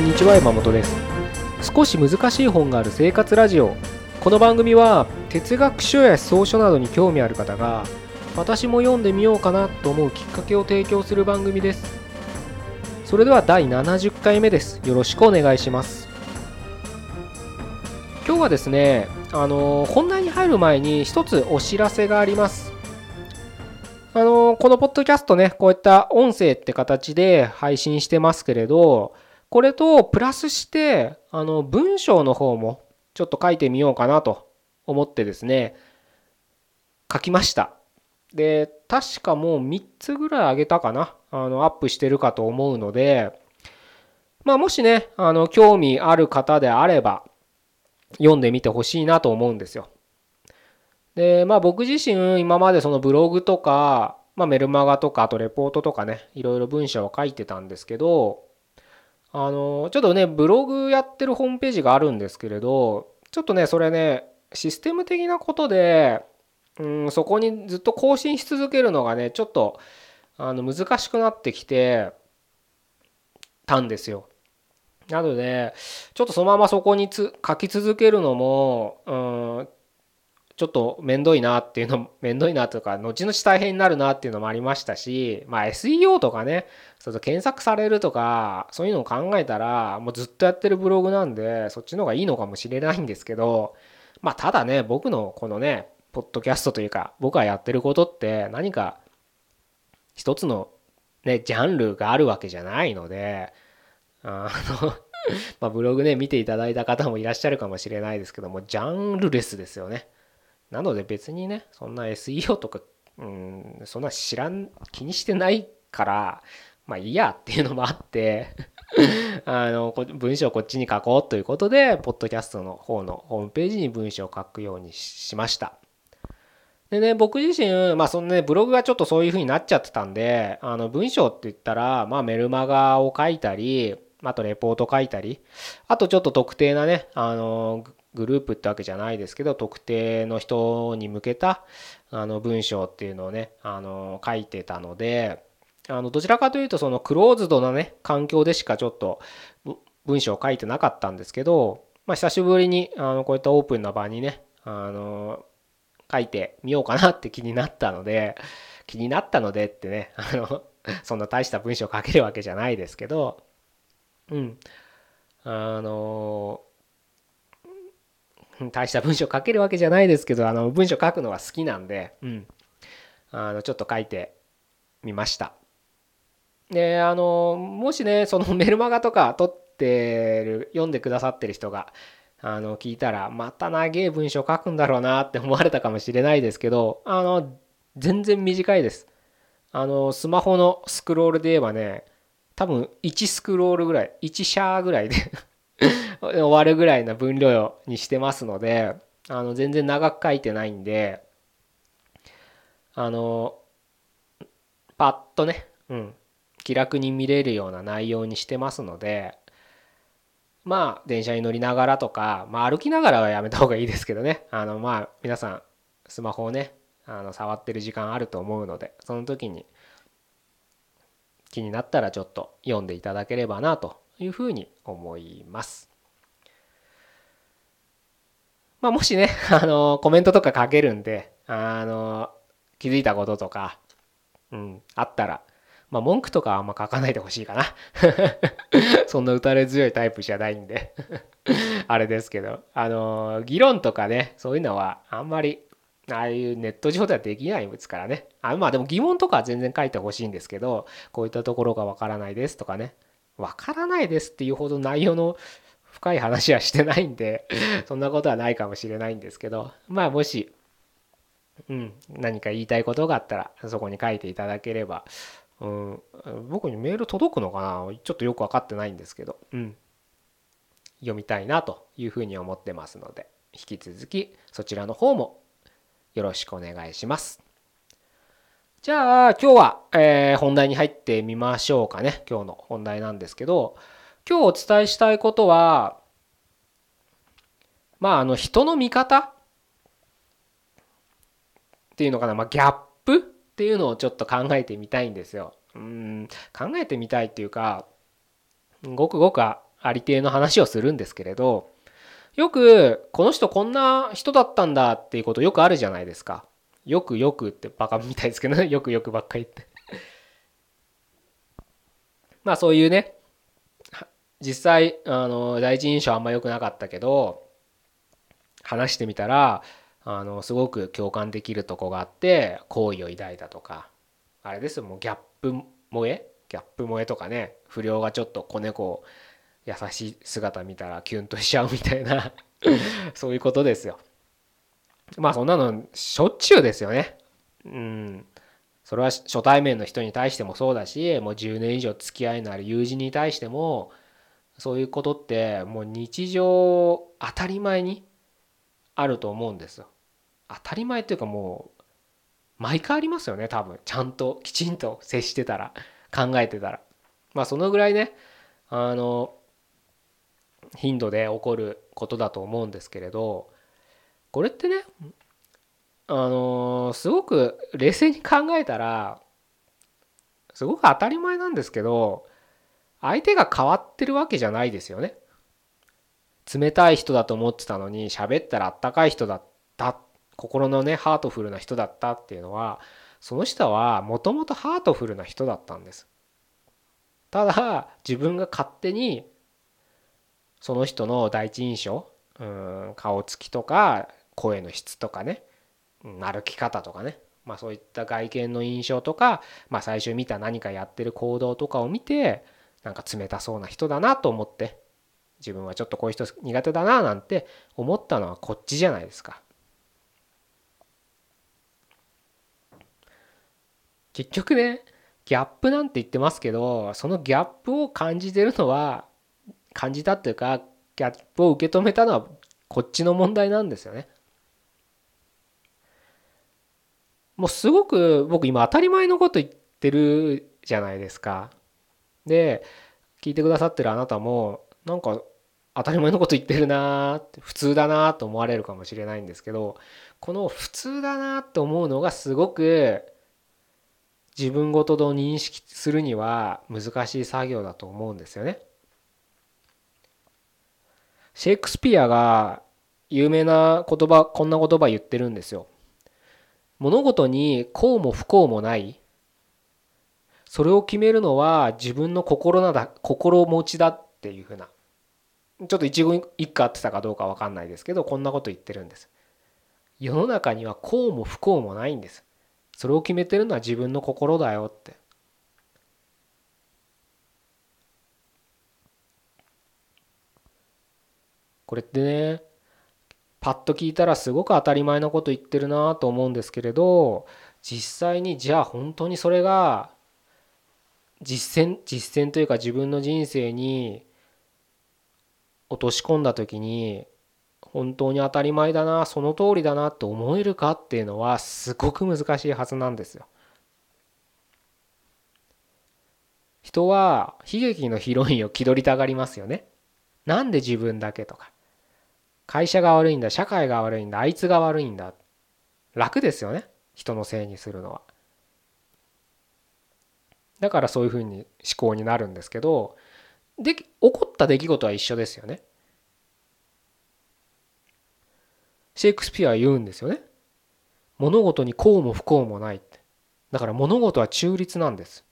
こんにちは山本です。少し難しい本がある生活ラジオ。この番組は哲学書や思想書などに興味ある方が私も読んでみようかなと思うきっかけを提供する番組です。それでは第70回目です。よろしくお願いします。今日はですねあの本題に入る前に一つお知らせがあります。あのこのポッドキャストねこういった音声って形で配信してますけれどこれとプラスしてあの文章の方もちょっと書いてみようかなと思ってですね書きました。で確かもう3つぐらいあげたかなあのアップしてるかと思うのでまあもしねあの興味ある方であれば読んでみてほしいなと思うんですよ。でまあ僕自身今までそのブログとか、まあ、メルマガとかあとレポートとかねいろいろ文章を書いてたんですけどあのちょっとねブログやってるホームページがあるんですけれどちょっとねそれねシステム的なことでうんそこにずっと更新し続けるのがねちょっとあの難しくなってきてたんですよ。なのでちょっとそのままそこにつ書き続けるのもうんちょっと面倒いなっていうの面倒いなとか後々大変になるなっていうのもありましたしまあ SEO とかねそう検索されるとかそういうのを考えたらもうずっとやってるブログなんでそっちの方がいいのかもしれないんですけどまあただね僕のこのねポッドキャストというか僕がやってることって何か一つのねジャンルがあるわけじゃないのであのまブログね見ていただいた方もいらっしゃるかもしれないですけどもジャンルレスですよね。なので別にねそんな SEO とかうんそんな知らん気にしてないからまあいいやっていうのもあって あの文章こっちに書こうということでポッドキャストの方のホームページに文章を書くようにしました。でね僕自身まあそのねブログがちょっとそういう風になっちゃってたんであの文章って言ったらまあメルマガを書いたりあとレポート書いたりあとちょっと特定なねあのグループってわけじゃないですけど特定の人に向けたあの文章っていうのをねあの書いてたのであのどちらかというとそのクローズドなね環境でしかちょっと文章を書いてなかったんですけど、まあ、久しぶりにあのこういったオープンな場にねあの書いてみようかなって気になったので気になったのでってねあの そんな大した文章書けるわけじゃないですけどうん。あの 大した文章書けるわけじゃないですけどあの文章書くのは好きなんで、うん、あのちょっと書いてみました。であのもしねその メルマガとか撮ってる読んでくださってる人があの聞いたらまた長い文章書くんだろうなって思われたかもしれないですけどあの全然短いです。あのスマホのスクロールで言えばね多分1スクロールぐらい1シャーぐらいで終わるぐらいの分量にしてますのであの全然長く書いてないんであのパッとね、うん、気楽に見れるような内容にしてますのでまあ電車に乗りながらとか、まあ、歩きながらはやめた方がいいですけどねあのまあ皆さんスマホをねあの触ってる時間あると思うのでその時に気になったらちょっと読んでいただければなというふうに思います。まあ、もしね、あの、コメントとか書けるんで、あの、気づいたこととか、うん、あったら、まあ、文句とかはあんま書かないでほしいかな。そんな打たれ強いタイプじゃないんで あれですけど、あの、議論とかね、そういうのはあんまり、ああいうネット上ではできないですからね。あまあでも疑問とかは全然書いてほしいんですけど、こういったところがわからないですとかね。わからないですっていうほど内容の深い話はしてないんで そんなことはないかもしれないんですけどまあもし、うん、何か言いたいことがあったらそこに書いていただければ、うん、僕にメール届くのかな？ちょっとよく分かってないんですけど、うん、読みたいなというふうに思ってますので引き続きそちらの方もよろしくお願いします。じゃあ今日は、えー、本題に入ってみましょうかね今日の本題なんですけど今日お伝えしたいことはまああの人の見方？っていうのかな、まあ、ギャップ？っていうのをちょっと考えてみたいんですよ。うん。考えてみたいっていうかごくごくありていの話をするんですけれどよくこの人こんな人だったんだっていうことよくあるじゃないですか。よくよくってバカみたいですけどね。よくよくばっかり言って。まあそういうね実際あの第一印象あんま良くなかったけど話してみたらあのすごく共感できるとこがあって好意を抱いたとかあれですよもうギャップ萌え？ギャップ萌えとかね不良がちょっと子猫優しい姿見たらキュンとしちゃうみたいな そういうことですよ。まあそんなのしょっちゅうですよね。うん。それは初対面の人に対してもそうだしもう10年以上付き合いのある友人に対してもそういうことってもう日常当たり前にあると思うんですよ。当たり前っていうかもう毎回ありますよね多分ちゃんときちんと接してたら考えてたら。まあそのぐらいねあの頻度で起こることだと思うんですけれどこれってねあのすごく冷静に考えたらすごく当たり前なんですけど相手が変わってるわけじゃないですよね。冷たい人だと思ってたのに喋ったらあったかい人だった心のねハートフルな人だったっていうのはその人はもともとハートフルな人だったんです。ただ自分が勝手にその人の第一印象うん顔つきとか声の質とかね歩き方とかねまあそういった外見の印象とか、まあ、最初見た何かやってる行動とかを見てなんか冷たそうな人だなと思って自分はちょっとこういう人苦手だななんて思ったのはこっちじゃないですか。結局ねギャップなんて言ってますけどそのギャップを感じてるのは感じたっていうかギャップを受け止めたのはこっちの問題なんですよね。もうすごく僕今当たり前のこと言ってるじゃないですか。で聞いてくださってるあなたもなんか当たり前のこと言ってるなって普通だなと思われるかもしれないんですけどこの普通だなと思うのがすごく自分ごとと認識するには難しい作業だと思うんですよね。シェイクスピアが有名な言葉こんな言葉言ってるんですよ。物事に幸も不幸もないそれを決めるのは自分の心なだ心持ちだっていうふうなちょっと一言一句合ってたかどうか分かんないですけどこんなこと言ってるんです。世の中には幸も不幸もないんです。それを決めてるのは自分の心だよって。これってねパッと聞いたらすごく当たり前のこと言ってるなと思うんですけれど実際にじゃあ本当にそれが実践実践というか自分の人生に落とし込んだ時に本当に当たり前だなその通りだなって思えるかっていうのはすごく難しいはずなんですよ。人は悲劇のヒロインを気取りたがりますよね。なんで自分だけとか。会社が悪いんだ社会が悪いんだあいつが悪いんだ楽ですよね人のせいにするのはだからそういうふうに思考になるんですけどで起こった出来事は一緒ですよね。シェイクスピアは言うんですよね。物事に幸も不幸もないって。だから物事は中立なんです。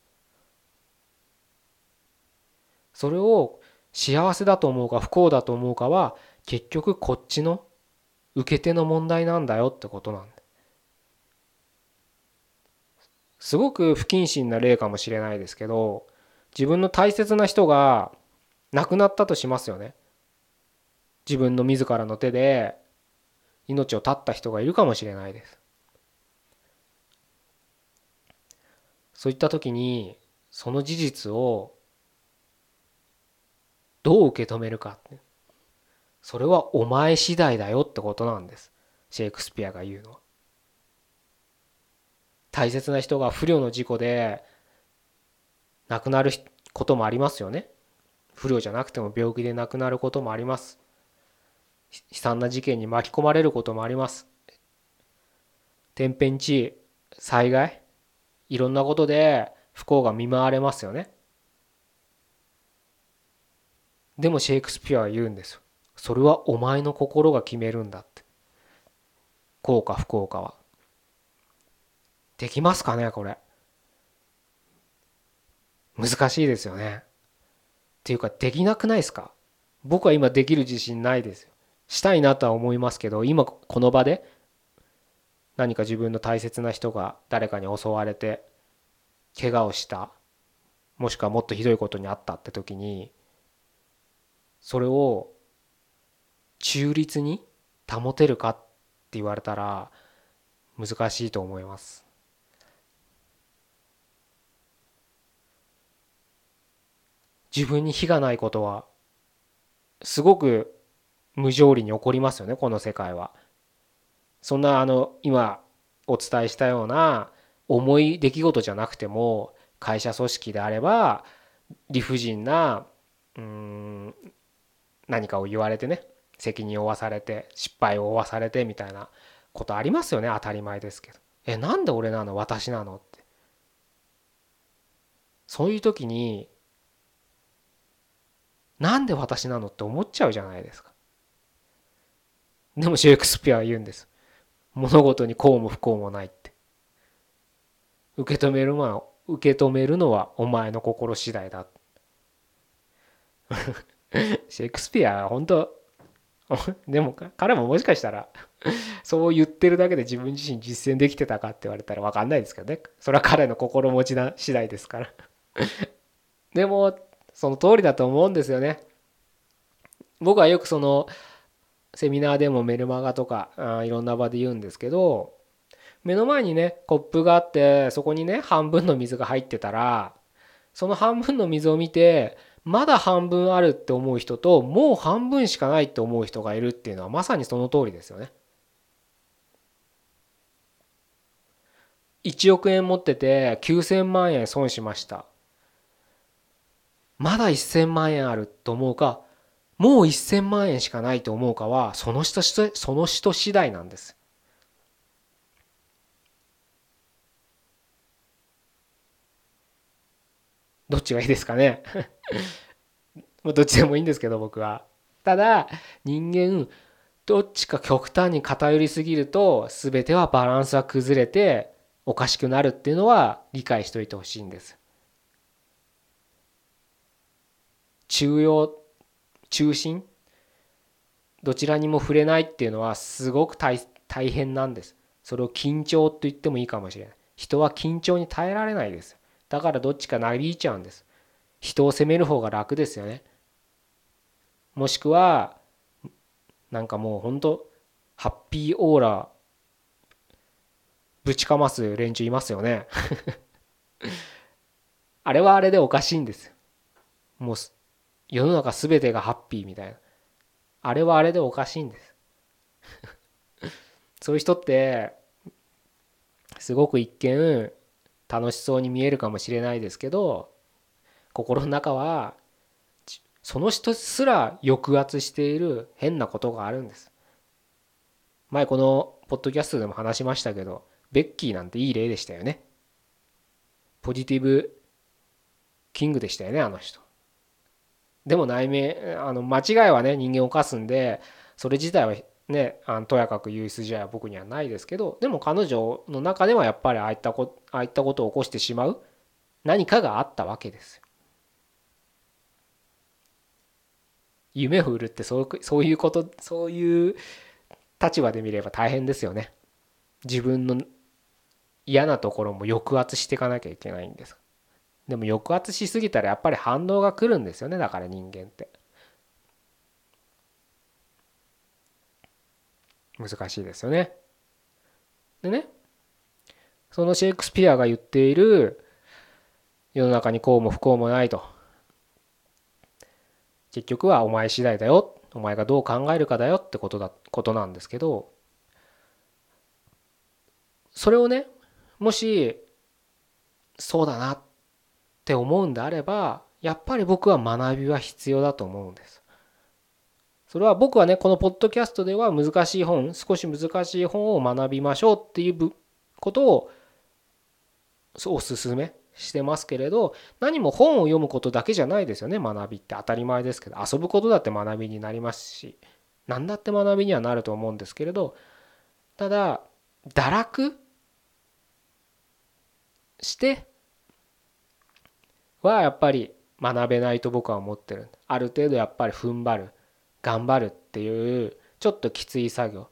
それを幸せだと思うか不幸だと思うかは結局こっちの受け手の問題なんだよってことなんです。すごく不謹慎な例かもしれないですけど自分の大切な人が亡くなったとしますよね。自分の自らの手で命を絶った人がいるかもしれないです。そういった時にその事実をどう受け止めるか。それはお前次第だよってことなんです。シェイクスピアが言うのは。大切な人が不慮の事故で亡くなることもありますよね。不慮じゃなくても病気で亡くなることもあります。悲惨な事件に巻き込まれることもあります。天変地異災害いろんなことで不幸が見舞われますよね。でもシェイクスピアは言うんですよ。それはお前の心が決めるんだって。幸か不幸かは。できますかねこれ。難しいですよね。っていうかできなくないですか？僕は今できる自信ないですよ。したいなとは思いますけど今この場で何か自分の大切な人が誰かに襲われて怪我をしたもしくはもっとひどいことにあったって時にそれを中立に保てるかって言われたら難しいと思います。自分に非がないことはすごく無条理に起こりますよねこの世界は。そんなあの今お伝えしたような重い出来事じゃなくても会社組織であれば理不尽なうん何かを言われてね責任を負わされて失敗を負わされてみたいなことありますよね当たり前ですけど。えなんで俺なの私なのってそういう時になんで私なのって思っちゃうじゃないですか。でもシェイクスピアは言うんです。物事にこうも不幸もないって。受け止めるのは、受け止めるのはお前の心次第だ。シェイクスピアは本当 でも彼ももしかしたらそう言ってるだけで自分自身実践できてたかって言われたら分かんないですけどねそれは彼の心持ちな次第ですからでもその通りだと思うんですよね。僕はよくそのセミナーでもメルマガとかあいろんな場で言うんですけど目の前にねコップがあってそこにね半分の水が入ってたらその半分の水を見てまだ半分あるって思う人ともう半分しかないって思う人がいるっていうのはまさにその通りですよね。1億円持ってて9,000万円損しましたまだ1000万円あると思うか、もう1000万円しかないと思うかは、その人、その人次第なんです。どっちがいいですかね？どっちでもいいんですけど、僕は。ただ、人間、どっちか極端に偏りすぎると、全てはバランスが崩れて、おかしくなるっていうのは理解しといてほしいんです。中央中心？どちらにも触れないっていうのはすごく大変なんです。それを緊張と言ってもいいかもしれない。人は緊張に耐えられないです。だからどっちかなびいちゃうんです。人を責める方が楽ですよね。もしくはなんかもうほんとハッピーオーラぶちかます連中いますよね。あれはあれでおかしいんです。もう世の中全てがハッピーみたいな。あれはあれでおかしいんです。そういう人ってすごく一見楽しそうに見えるかもしれないですけど心の中はその人すら抑圧している変なことがあるんです。前このポッドキャストでも話しましたけどベッキーなんていい例でしたよね。ポジティブキングでしたよねあの人。でも内面あの間違いはね人間を犯すんでそれ自体はねあのとやかく言う筋合いは僕にはないですけどでも彼女の中ではやっぱりああいったこああいったことを起こしてしまう何かがあったわけです夢を売るってそうそういうことそういう立場で見れば大変ですよね。自分の嫌なところも抑圧していかなきゃいけないんですでも抑圧しすぎたらやっぱり反動が来るんですよねだから人間って。難しいですよね。でねそのシェイクスピアが言っている世の中にこうも不幸もないと。結局はお前次第だよ。お前がどう考えるかだよってことだことなんですけど。それをねもしそうだなって思うんであればやっぱり僕は学びは必要だと思うんです。それは僕はねこのポッドキャストでは難しい本少し難しい本を学びましょうっていうことをおすすめしてますけれど何も本を読むことだけじゃないですよね学びって当たり前ですけど遊ぶことだって学びになりますし何だって学びにはなると思うんですけれどただ堕落してはやっぱり学べないと僕は思ってる。ある程度やっぱり踏ん張る頑張るっていうちょっときつい作業。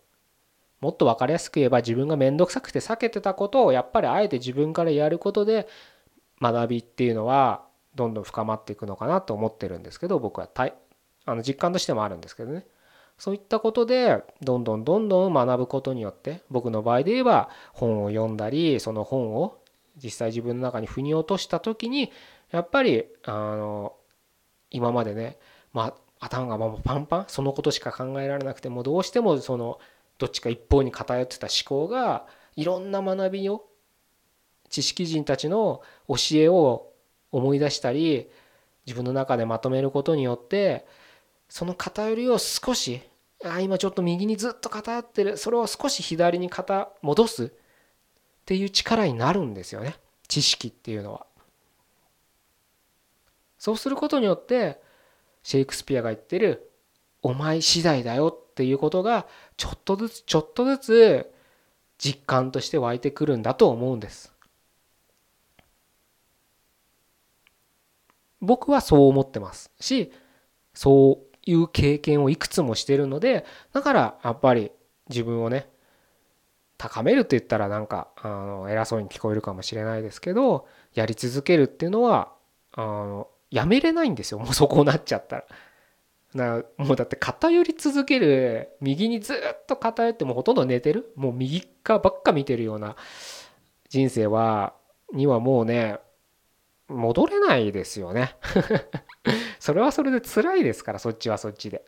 もっと分かりやすく言えば自分が面倒くさくて避けてたことをやっぱりあえて自分からやることで学びっていうのはどんどん深まっていくのかなと思ってるんですけど僕はあの実感としてもあるんですけどね。そういったことでどんどんどんどん学ぶことによって僕の場合で言えば本を読んだりその本を実際自分の中に腑に落とした時にやっぱりあの今までねまあ頭がもうパンパンそのことしか考えられなくてもどうしてもそのどっちか一方に偏ってた思考がいろんな学びを知識人たちの教えを思い出したり自分の中でまとめることによってその偏りを少しあ今ちょっと右にずっと偏ってるそれを少し左に肩戻すっていう力になるんですよね知識っていうのは。そうすることによってシェイクスピアが言ってる「お前次第だよ」っていうことがちょっとずつちょっとずつ実感として湧いてくるんだと思うんです。僕はそう思ってますしそういう経験をいくつもしてるのでだからやっぱり自分をね高めるって言ったらなんかあの偉そうに聞こえるかもしれないですけどやり続けるっていうのはあのやめれないんですよ。もうそこなっちゃったら。なもうだって偏り続ける右にずっと偏ってもうほとんど寝てる？もう右側ばっか見てるような人生はにはもうね戻れないですよね。それはそれで辛いですからそっちはそっちで。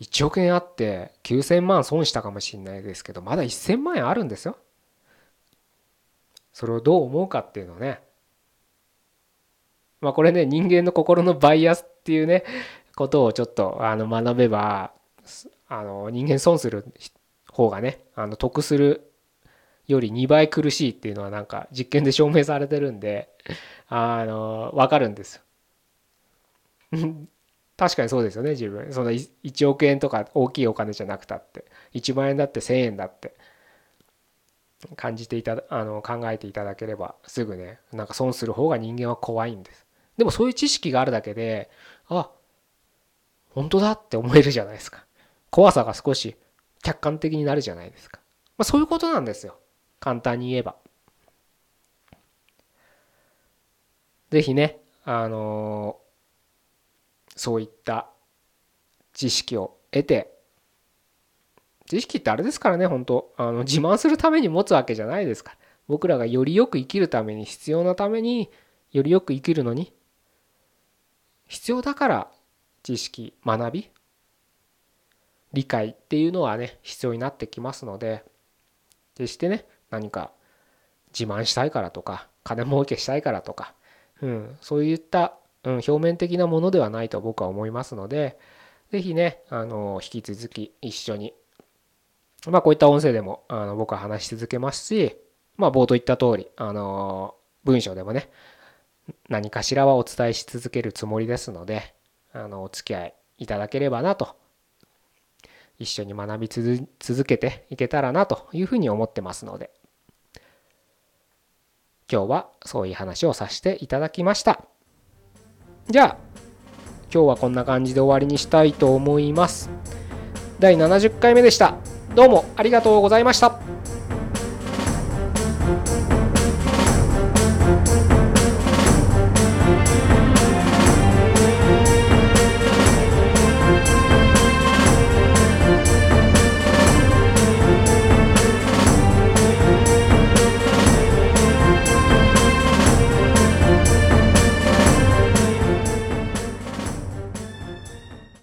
1億円あって9000万損したかもしれないですけどまだ1000万円あるんですよ。それをどう思うかっていうのね。まあこれね人間の心のバイアスっていうねことをちょっとあの学べばあの人間損する方がねあの得するより2倍苦しいっていうのはなんか実験で証明されてるんであの分かるんですよ。確かにそうですよね自分。その1億円とか大きいお金じゃなくたって。1万円だって1,000円だって。感じていたあの考えていただければすぐねなんか損する方が人間は怖いんです。でもそういう知識があるだけであ本当だって思えるじゃないですか。怖さが少し客観的になるじゃないですか、まあ、そういうことなんですよ。簡単に言えば。ぜひね、あの、そういった知識を得て、知識ってあれですからね、本当あの自慢するために持つわけじゃないですから。僕らがよりよく生きるために必要なためによりよく生きるのに必要だから知識学び理解っていうのはね必要になってきますので決してね何か自慢したいからとか金儲けしたいからとか、うん、そういった、うん、表面的なものではないと僕は思いますので是非ねあの引き続き一緒にまあこういった音声でもあの僕は話し続けますしまあ冒頭言った通りあの文章でもね何かしらはお伝えし続けるつもりですのであのお付き合いいただければなと一緒に学び続けていけたらなというふうに思ってますので今日はそういう話をさせていただきました。じゃあ今日はこんな感じで終わりにしたいと思います。第70回目でした。どうもありがとうございました。